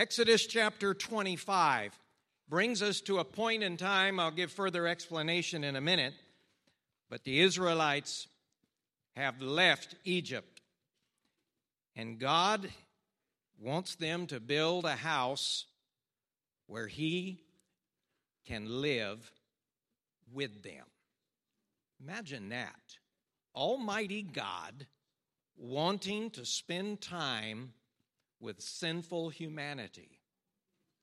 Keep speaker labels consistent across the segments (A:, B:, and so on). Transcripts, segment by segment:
A: Exodus chapter 25 brings us to a point in time, I'll give further explanation in a minute, but the Israelites have left Egypt. And God wants them to build a house where He can live with them. Imagine that. Almighty God wanting to spend time with sinful humanity.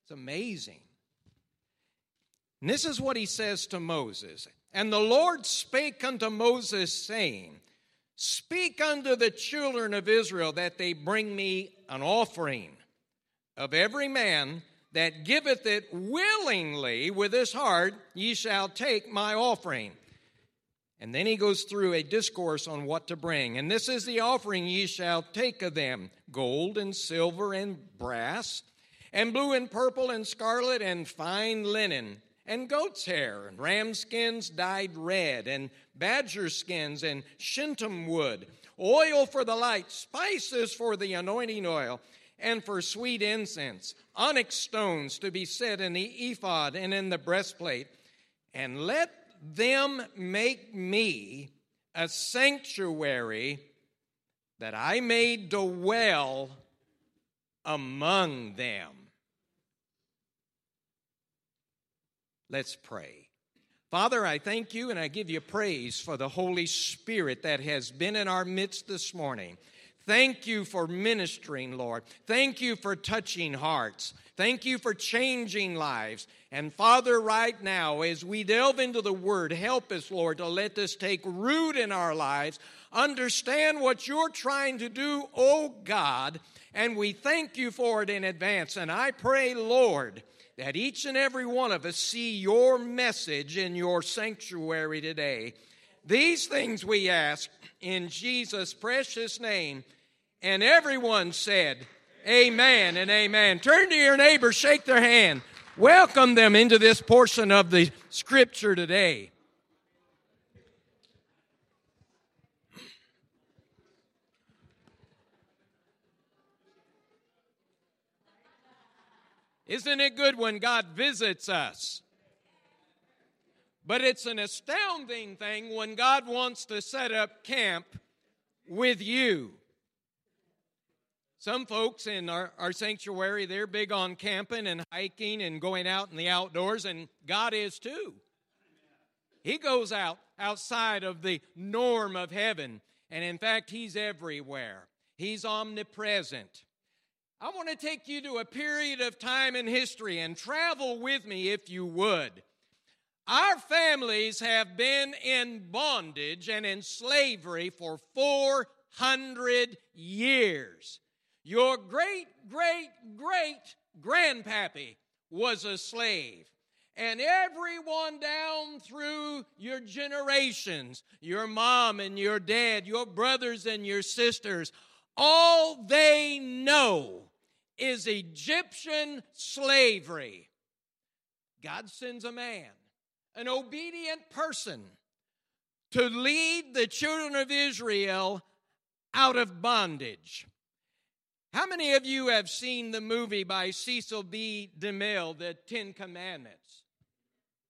A: It's amazing. And this is what he says to Moses. And the Lord spake unto Moses, saying, Speak unto the children of Israel that they bring me an offering of every man that giveth it willingly with his heart, ye shall take my offering. And then he goes through a discourse on what to bring. And this is the offering ye shall take of them gold and silver and brass, and blue and purple and scarlet and fine linen, and goat's hair, and ram skins dyed red, and badger skins, and shittim wood, oil for the light, spices for the anointing oil, and for sweet incense, onyx stones to be set in the ephod and in the breastplate. And let them make me a sanctuary that I may dwell among them. Let's pray. Father, I thank you and I give you praise for the Holy Spirit that has been in our midst this morning. Thank you for ministering, Lord. Thank you for touching hearts. Thank you for changing lives. And Father, right now, as we delve into the Word, help us, Lord, to let this take root in our lives. Understand what you're trying to do, oh God, and we thank you for it in advance. And I pray, Lord, that each and every one of us see your message in your sanctuary today. These things we ask in Jesus' precious name. And everyone said, Amen and amen. Turn to your neighbor, shake their hand, welcome them into this portion of the scripture today. Isn't it good when God visits us? But it's an astounding thing when God wants to set up camp with you. Some folks in our, our sanctuary, they're big on camping and hiking and going out in the outdoors, and God is too. He goes out outside of the norm of heaven, and in fact, He's everywhere. He's omnipresent. I want to take you to a period of time in history and travel with me if you would. Our families have been in bondage and in slavery for 400 years. Your great, great, great grandpappy was a slave. And everyone down through your generations, your mom and your dad, your brothers and your sisters, all they know is Egyptian slavery. God sends a man, an obedient person, to lead the children of Israel out of bondage. How many of you have seen the movie by Cecil B. DeMille, The Ten Commandments?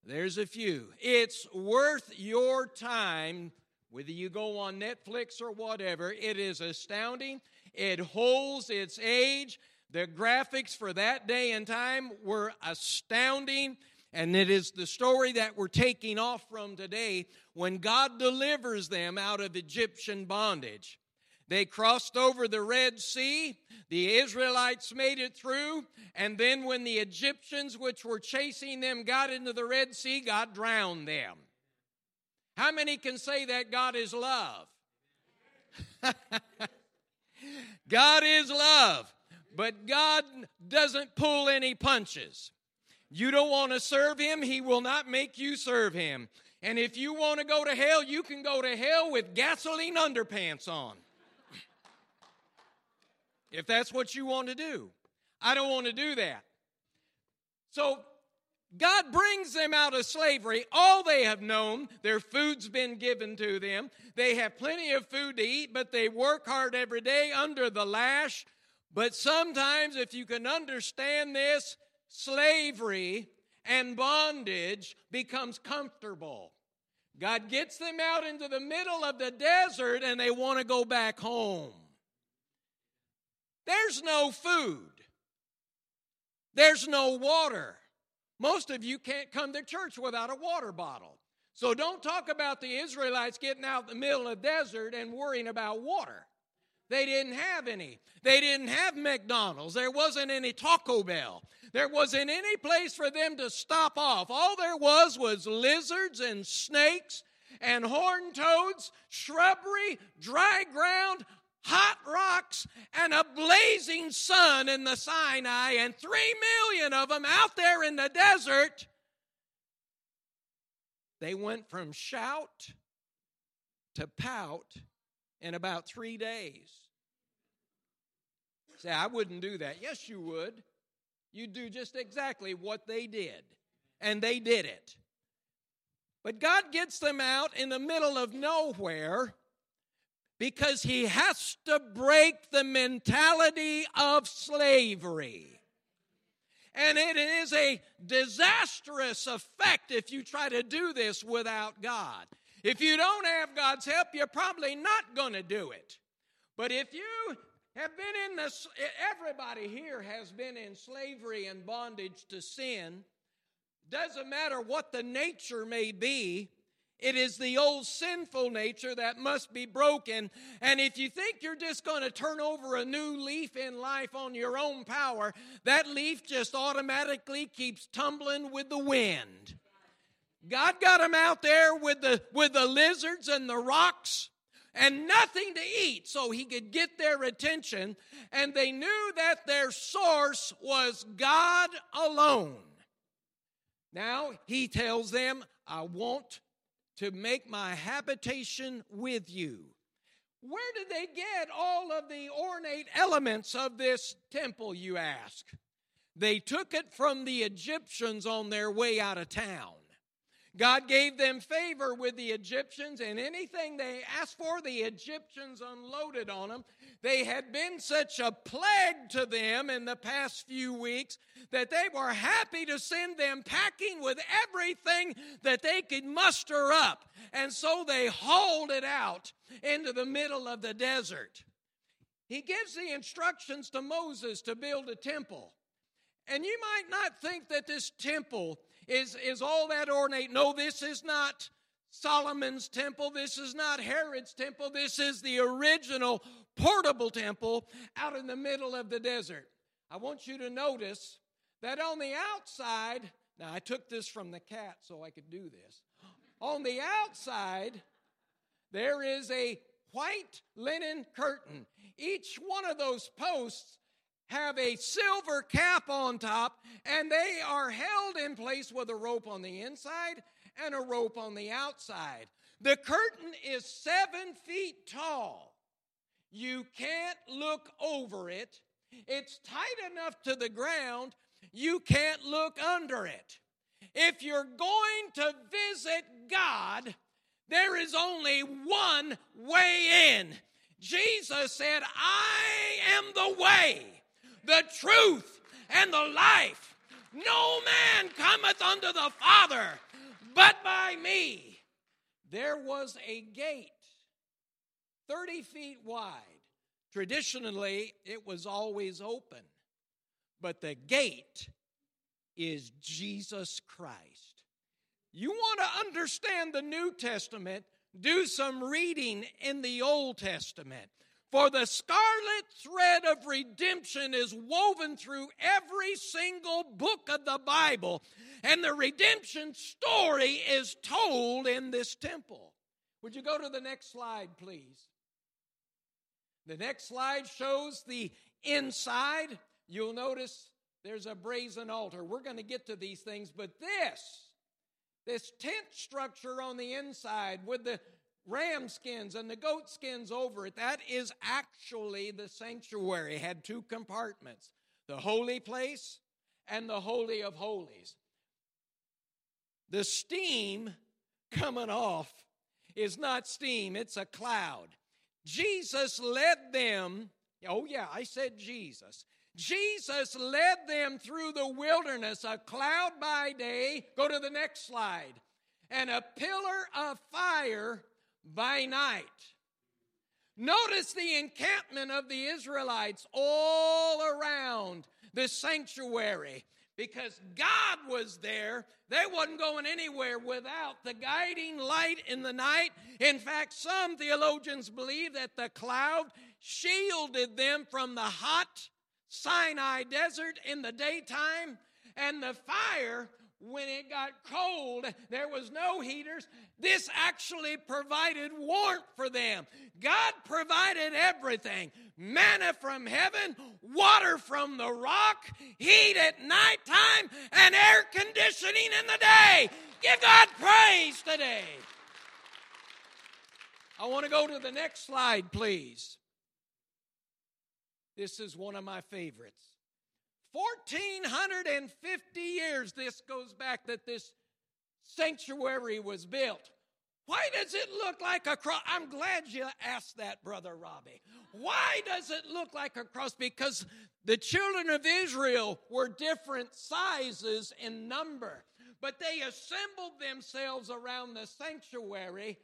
A: There's a few. It's worth your time, whether you go on Netflix or whatever. It is astounding. It holds its age. The graphics for that day and time were astounding. And it is the story that we're taking off from today when God delivers them out of Egyptian bondage. They crossed over the Red Sea. The Israelites made it through. And then, when the Egyptians, which were chasing them, got into the Red Sea, God drowned them. How many can say that God is love? God is love, but God doesn't pull any punches. You don't want to serve Him, He will not make you serve Him. And if you want to go to hell, you can go to hell with gasoline underpants on if that's what you want to do. I don't want to do that. So God brings them out of slavery. All they have known, their food's been given to them. They have plenty of food to eat, but they work hard every day under the lash. But sometimes, if you can understand this, slavery and bondage becomes comfortable. God gets them out into the middle of the desert and they want to go back home. There's no food, there's no water. Most of you can't come to church without a water bottle. So don't talk about the Israelites getting out in the middle of the desert and worrying about water. They didn't have any. They didn't have McDonald's. There wasn't any Taco Bell. There wasn't any place for them to stop off. All there was was lizards and snakes and horned toads, shrubbery, dry ground, hot rocks, and a blazing sun in the Sinai, and three million of them out there in the desert. They went from shout to pout in about three days. Say, I wouldn't do that. Yes, you would. You'd do just exactly what they did. And they did it. But God gets them out in the middle of nowhere because He has to break the mentality of slavery. And it is a disastrous effect if you try to do this without God. If you don't have God's help, you're probably not going to do it. But if you have been in this, everybody here has been in slavery and bondage to sin. Doesn't matter what the nature may be, it is the old sinful nature that must be broken. And if you think you're just going to turn over a new leaf in life on your own power, that leaf just automatically keeps tumbling with the wind. God got them out there with the, with the lizards and the rocks and nothing to eat so he could get their attention. And they knew that their source was God alone. Now he tells them, I want to make my habitation with you. Where did they get all of the ornate elements of this temple, you ask? They took it from the Egyptians on their way out of town. God gave them favor with the Egyptians, and anything they asked for, the Egyptians unloaded on them. They had been such a plague to them in the past few weeks that they were happy to send them packing with everything that they could muster up. And so they hauled it out into the middle of the desert. He gives the instructions to Moses to build a temple. And you might not think that this temple is, is all that ornate. No, this is not Solomon's temple. This is not Herod's temple. This is the original portable temple out in the middle of the desert. I want you to notice that on the outside, now I took this from the cat so I could do this. On the outside, there is a white linen curtain. Each one of those posts have a silver cap on top, and they are held in place with a rope on the inside and a rope on the outside. The curtain is seven feet tall. You can't look over it. It's tight enough to the ground, you can't look under it. If you're going to visit God, there is only one way in. Jesus said, I am the way the truth, and the life. No man cometh unto the Father but by me. There was a gate 30 feet wide. Traditionally, it was always open, but the gate is Jesus Christ. You want to understand the New Testament, do some reading in the Old Testament. For the scarlet thread of redemption is woven through every single book of the Bible, and the redemption story is told in this temple. Would you go to the next slide, please? The next slide shows the inside. You'll notice there's a brazen altar. We're going to get to these things, but this, this tent structure on the inside with the ram skins and the goat skins over it. That is actually the sanctuary. It had two compartments the holy place and the holy of holies. The steam coming off is not steam, it's a cloud. Jesus led them Oh, yeah, I said Jesus. Jesus led them through the wilderness, a cloud by day. Go to the next slide. And a pillar of fire by night. Notice the encampment of the Israelites all around the sanctuary because God was there. They wasn't going anywhere without the guiding light in the night. In fact, some theologians believe that the cloud shielded them from the hot Sinai desert in the daytime, and the fire when it got cold, there was no heaters. This actually provided warmth them. God provided everything manna from heaven, water from the rock, heat at nighttime, and air conditioning in the day. Give God praise today. I want to go to the next slide, please. This is one of my favorites. 1450 years this goes back that this sanctuary was built. Why does it look like a cross? I'm glad you asked that, Brother Robbie. Why does it look like a cross? Because the children of Israel were different sizes in number, but they assembled themselves around the sanctuary,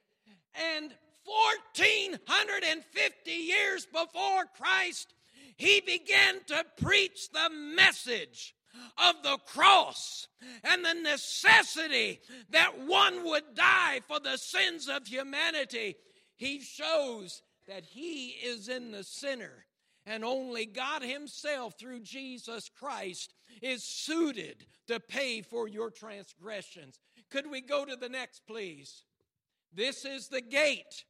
A: and 1450 years before Christ he began to preach the message of the cross and the necessity that one would die for the sins of humanity. He shows that He is in the center, and only God Himself, through Jesus Christ, is suited to pay for your transgressions. Could we go to the next, please? This is the gate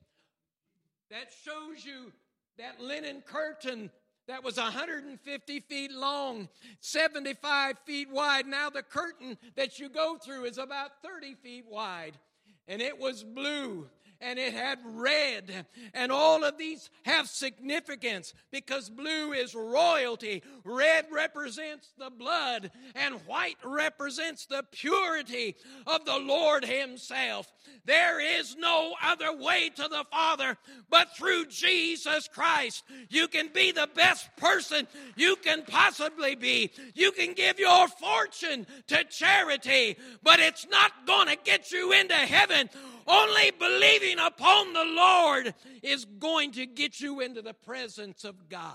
A: that shows you that linen curtain that was 150 feet long, 75 feet wide. Now the curtain that you go through is about 30 feet wide, and it was blue and it had red. And all of these have significance because blue is royalty, red represents the blood, and white represents the purity of the Lord Himself. There is no other way to the Father but through Jesus Christ. You can be the best person you can possibly be. You can give your fortune to charity, but it's not going to get you into heaven only believing upon the Lord is going to get you into the presence of God.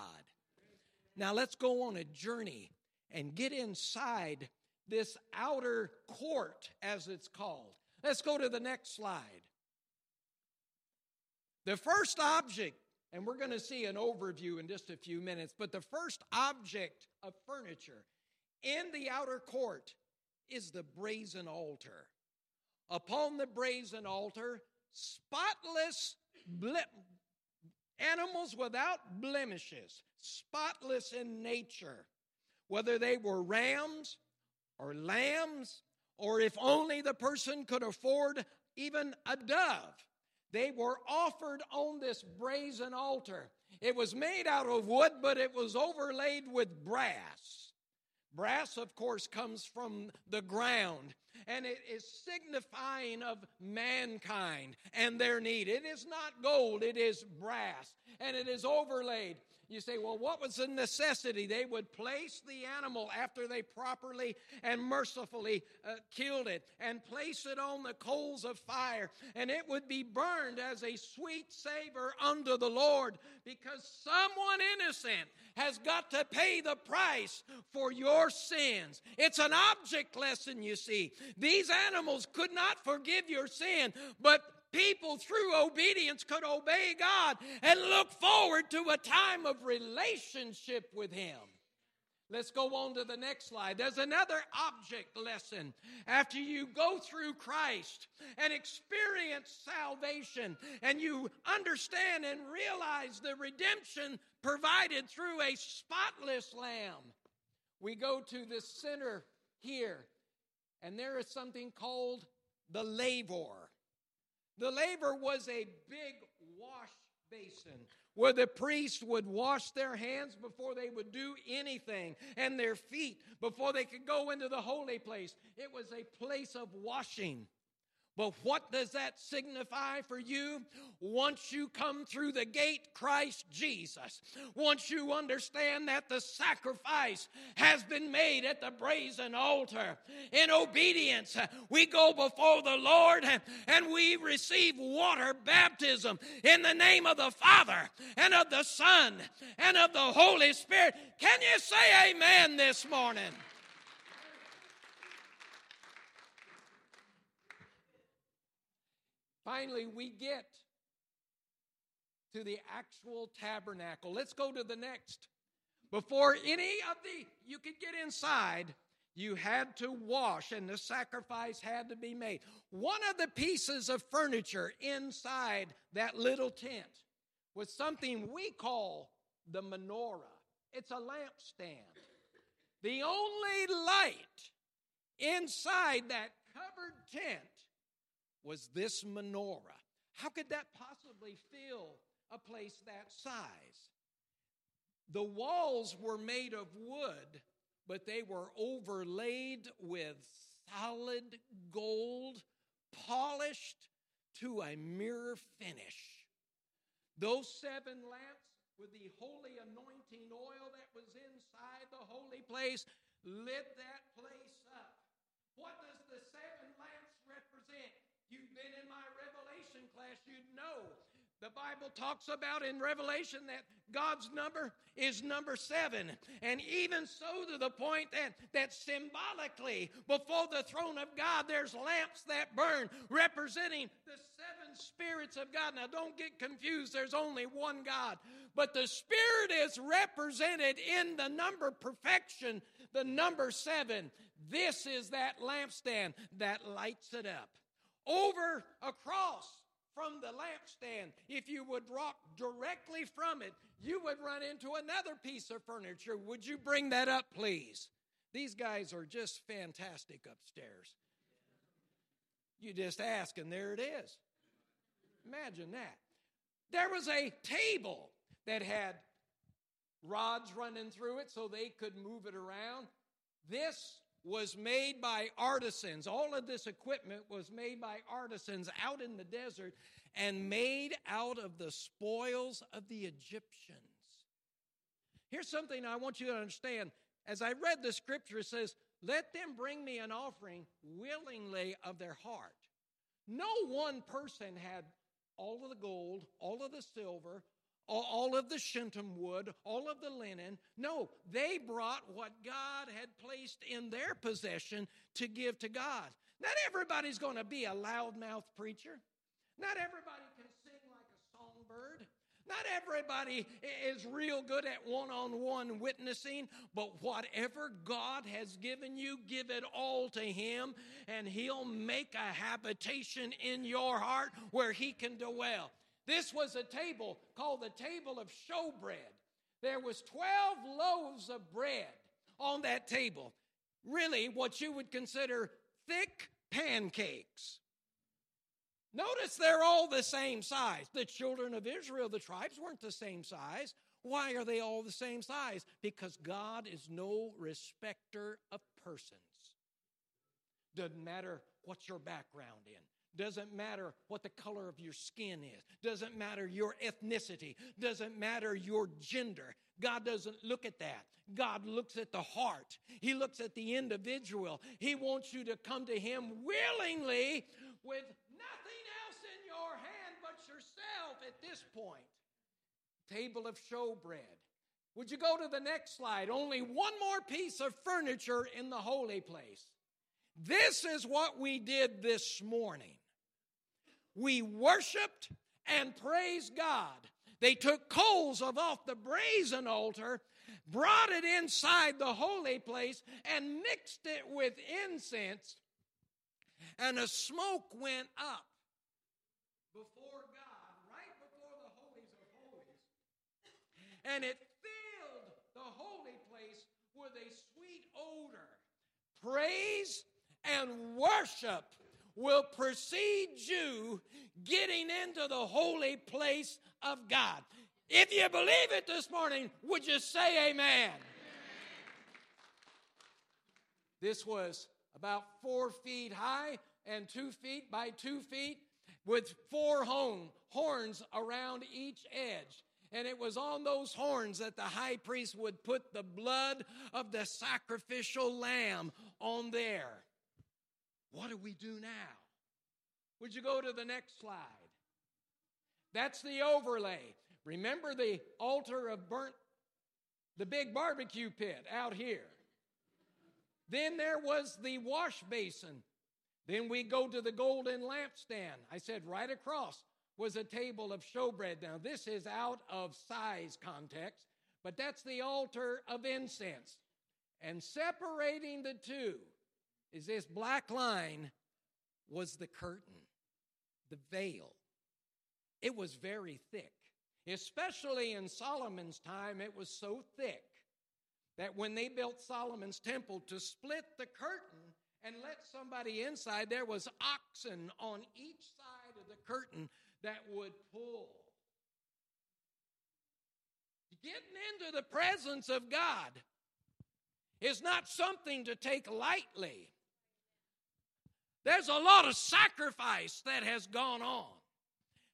A: Now let's go on a journey and get inside this outer court, as it's called. Let's go to the next slide. The first object, and we're going to see an overview in just a few minutes, but the first object of furniture in the outer court is the brazen altar upon the brazen altar, spotless animals without blemishes, spotless in nature, whether they were rams or lambs, or if only the person could afford even a dove. They were offered on this brazen altar. It was made out of wood, but it was overlaid with brass. Brass, of course, comes from the ground and it is signifying of mankind and their need. It is not gold, it is brass, and it is overlaid. You say, well, what was the necessity? They would place the animal after they properly and mercifully uh, killed it and place it on the coals of fire, and it would be burned as a sweet savor unto the Lord because someone innocent has got to pay the price for your sins. It's an object lesson, you see. These animals could not forgive your sin, but people through obedience could obey God and look forward to a time of relationship with Him. Let's go on to the next slide. There's another object lesson. After you go through Christ and experience salvation, and you understand and realize the redemption provided through a spotless lamb, we go to the center here, and there is something called the laver. The laver was a big wash basin where the priests would wash their hands before they would do anything and their feet before they could go into the holy place. It was a place of washing. But what does that signify for you? Once you come through the gate, Christ Jesus, once you understand that the sacrifice has been made at the brazen altar, in obedience, we go before the Lord and we receive water baptism in the name of the Father and of the Son and of the Holy Spirit. Can you say amen this morning? Finally, we get to the actual tabernacle. Let's go to the next. Before any of the, you could get inside, you had to wash and the sacrifice had to be made. One of the pieces of furniture inside that little tent was something we call the menorah. It's a lampstand. The only light inside that covered tent was this menorah. How could that possibly fill a place that size? The walls were made of wood, but they were overlaid with solid gold, polished to a mirror finish. Those seven lamps with the holy anointing oil that was inside the holy place lit that place up. What does the seven lamps represent? you've been in my You'd know. The Bible talks about in Revelation that God's number is number seven. And even so, to the point that, that symbolically, before the throne of God, there's lamps that burn, representing the seven spirits of God. Now, don't get confused, there's only one God. But the Spirit is represented in the number perfection, the number seven. This is that lampstand that lights it up over across the lampstand. If you would walk directly from it, you would run into another piece of furniture. Would you bring that up, please? These guys are just fantastic upstairs. You just ask, and there it is. Imagine that. There was a table that had rods running through it so they could move it around. This was made by artisans. All of this equipment was made by artisans out in the desert and made out of the spoils of the Egyptians. Here's something I want you to understand. As I read the scripture, it says, Let them bring me an offering willingly of their heart. No one person had all of the gold, all of the silver, all of the shittim wood, all of the linen. No, they brought what God had placed in their possession to give to God. Not everybody's going to be a loudmouth preacher. Not everybody can sing like a songbird. Not everybody is real good at one on one witnessing, but whatever God has given you, give it all to Him, and He'll make a habitation in your heart where He can dwell. This was a table called the table of showbread. There was 12 loaves of bread on that table. Really what you would consider thick pancakes. Notice they're all the same size. The children of Israel, the tribes weren't the same size. Why are they all the same size? Because God is no respecter of persons. Doesn't matter what your background in. Doesn't matter what the color of your skin is. Doesn't matter your ethnicity. Doesn't matter your gender. God doesn't look at that. God looks at the heart. He looks at the individual. He wants you to come to Him willingly with at this point. Table of showbread. Would you go to the next slide? Only one more piece of furniture in the holy place. This is what we did this morning. We worshiped and praised God. They took coals of off the brazen altar, brought it inside the holy place, and mixed it with incense, and a smoke went up before God, right before the holies of holies. And it filled the holy place with a sweet odor. Praise and worship will precede you getting into the holy place of God. If you believe it this morning, would you say amen? amen? This was about four feet high and two feet by two feet with four hone, horns around each edge. And it was on those horns that the high priest would put the blood of the sacrificial lamb on there. What do we do now? Would you go to the next slide? That's the overlay. Remember the altar of burnt, the big barbecue pit out here. Then there was the wash basin. Then we go to the golden lampstand. I said right across was a table of showbread. Now, this is out of size context, but that's the altar of incense. And separating the two is this black line was the curtain, the veil. It was very thick. Especially in Solomon's time, it was so thick that when they built Solomon's temple to split the curtain and let somebody inside, there was oxen on each side of the curtain that would pull. Getting into the presence of God is not something to take lightly. There's a lot of sacrifice that has gone on.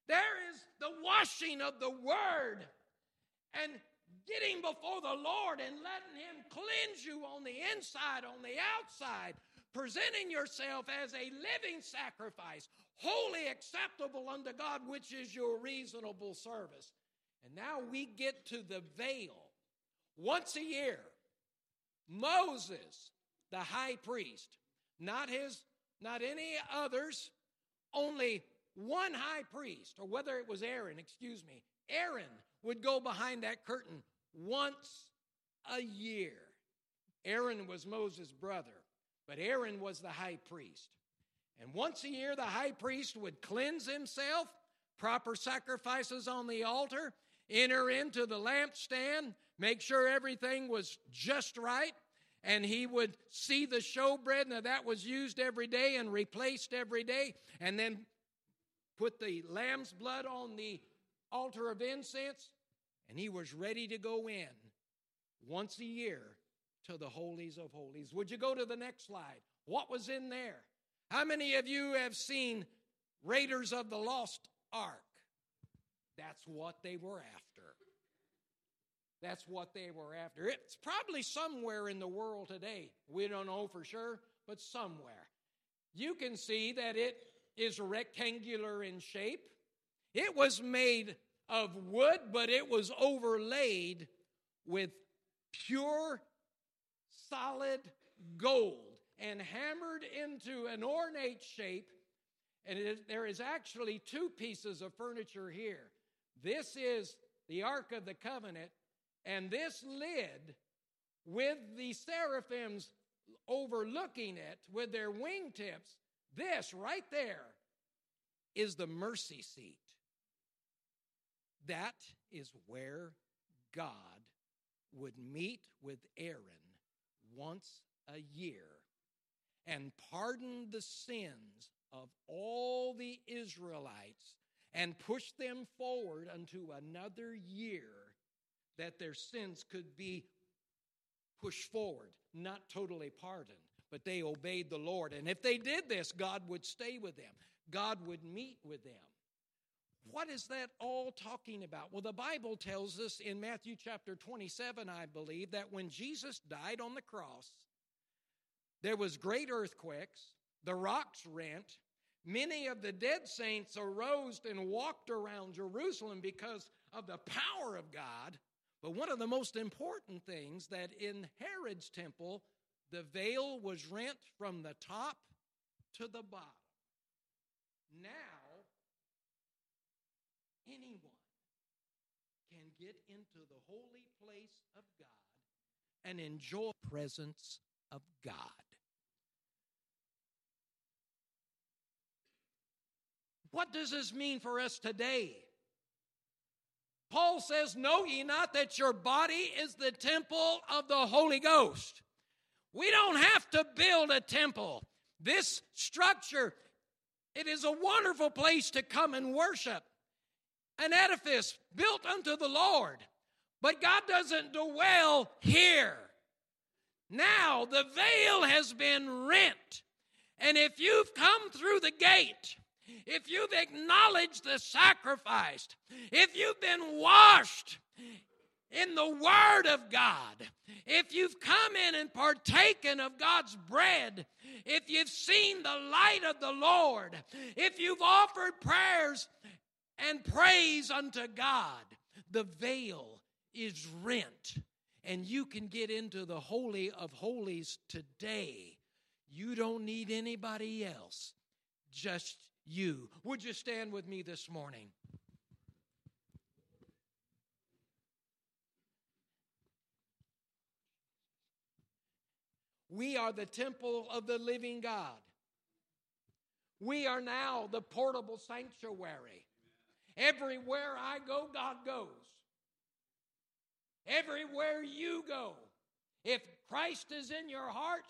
A: There is the washing of the Word and getting before the Lord and letting Him cleanse you on the inside, on the outside, presenting yourself as a living sacrifice, wholly acceptable unto God, which is your reasonable service. And now we get to the veil. Once a year, Moses, the high priest, not his, not any others, only one high priest, or whether it was Aaron, excuse me, Aaron would go behind that curtain once a year. Aaron was Moses' brother. But Aaron was the high priest. And once a year, the high priest would cleanse himself, proper sacrifices on the altar, enter into the lampstand, make sure everything was just right, and he would see the showbread. Now, that was used every day and replaced every day, and then put the lamb's blood on the altar of incense, and he was ready to go in once a year to the holies of holies. Would you go to the next slide? What was in there? How many of you have seen Raiders of the Lost Ark? That's what they were after. That's what they were after. It's probably somewhere in the world today. We don't know for sure, but somewhere. You can see that it is rectangular in shape. It was made of wood, but it was overlaid with pure solid gold and hammered into an ornate shape. And there is actually two pieces of furniture here. This is the Ark of the Covenant, and this lid with the seraphims overlooking it with their wingtips, this right there is the mercy seat. That is where God would meet with Aaron once a year and pardon the sins of all the Israelites and push them forward unto another year that their sins could be pushed forward, not totally pardoned, but they obeyed the Lord. And if they did this, God would stay with them, God would meet with them. What is that all talking about? Well, the Bible tells us in Matthew chapter 27, I believe, that when Jesus died on the cross, there was great earthquakes, the rocks rent, many of the dead saints arose and walked around Jerusalem because of the power of God. But one of the most important things that in Herod's temple, the veil was rent from the top to the bottom. Now, anyone can get into the holy place of God and enjoy the presence of God. What does this mean for us today? Paul says, Know ye not that your body is the temple of the Holy Ghost? We don't have to build a temple. This structure, it is a wonderful place to come and worship an edifice built unto the Lord. But God doesn't dwell here. Now the veil has been rent, And if you've come through the gate, if you've acknowledged the sacrifice, if you've been washed in the Word of God, if you've come in and partaken of God's bread, if you've seen the light of the Lord, if you've offered prayers and praise unto God, the veil is rent and you can get into the Holy of Holies today. You don't need anybody else, just you. Would you stand with me this morning? We are the temple of the living God. We are now the portable sanctuary. Everywhere I go, God goes. Everywhere you go, if Christ is in your heart,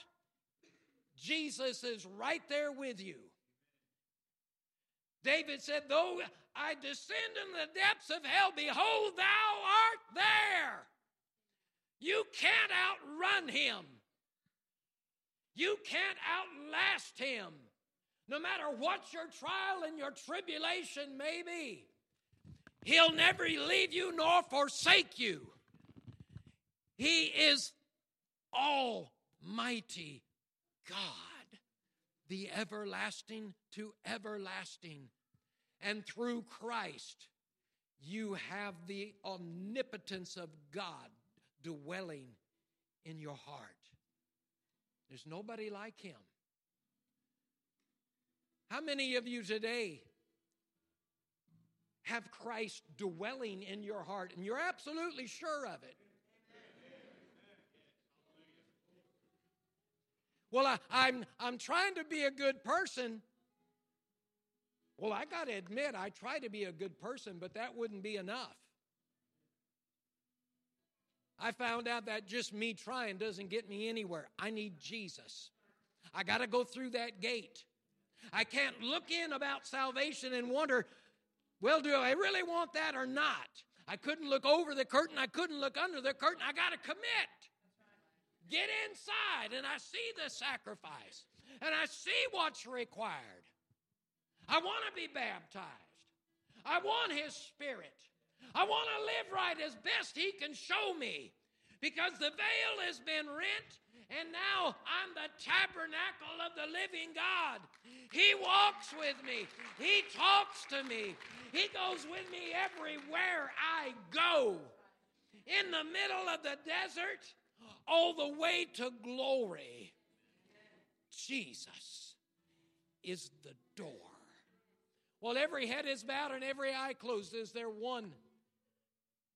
A: Jesus is right there with you. David said, Though I descend in the depths of hell, behold, thou art there. You can't outrun him. You can't outlast him. No matter what your trial and your tribulation may be, he'll never leave you nor forsake you. He is Almighty God, the everlasting to everlasting. And through Christ, you have the omnipotence of God dwelling in your heart. There's nobody like Him. How many of you today have Christ dwelling in your heart and you're absolutely sure of it? Well, I, I'm, I'm trying to be a good person. Well, I got to admit, I try to be a good person, but that wouldn't be enough. I found out that just me trying doesn't get me anywhere. I need Jesus. I got to go through that gate. I can't look in about salvation and wonder, well, do I really want that or not? I couldn't look over the curtain. I couldn't look under the curtain. I got to commit. Get inside and I see the sacrifice and I see what's required. I want to be baptized. I want His Spirit. I want to live right as best He can show me because the veil has been rent and now I'm the tabernacle of the living God. He walks with me, He talks to me, He goes with me everywhere I go. In the middle of the desert, all the way to glory. Jesus is the door. Well, every head is bowed and every eye closed. Is there one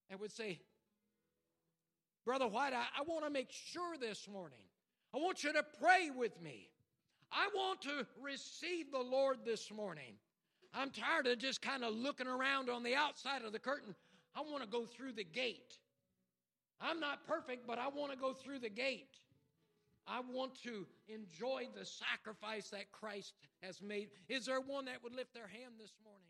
A: that would say, Brother White, I, I want to make sure this morning. I want you to pray with me. I want to receive the Lord this morning. I'm tired of just kind of looking around on the outside of the curtain. I want to go through the gate. I'm not perfect, but I want to go through the gate. I want to enjoy the sacrifice that Christ has made. Is there one that would lift their hand this morning?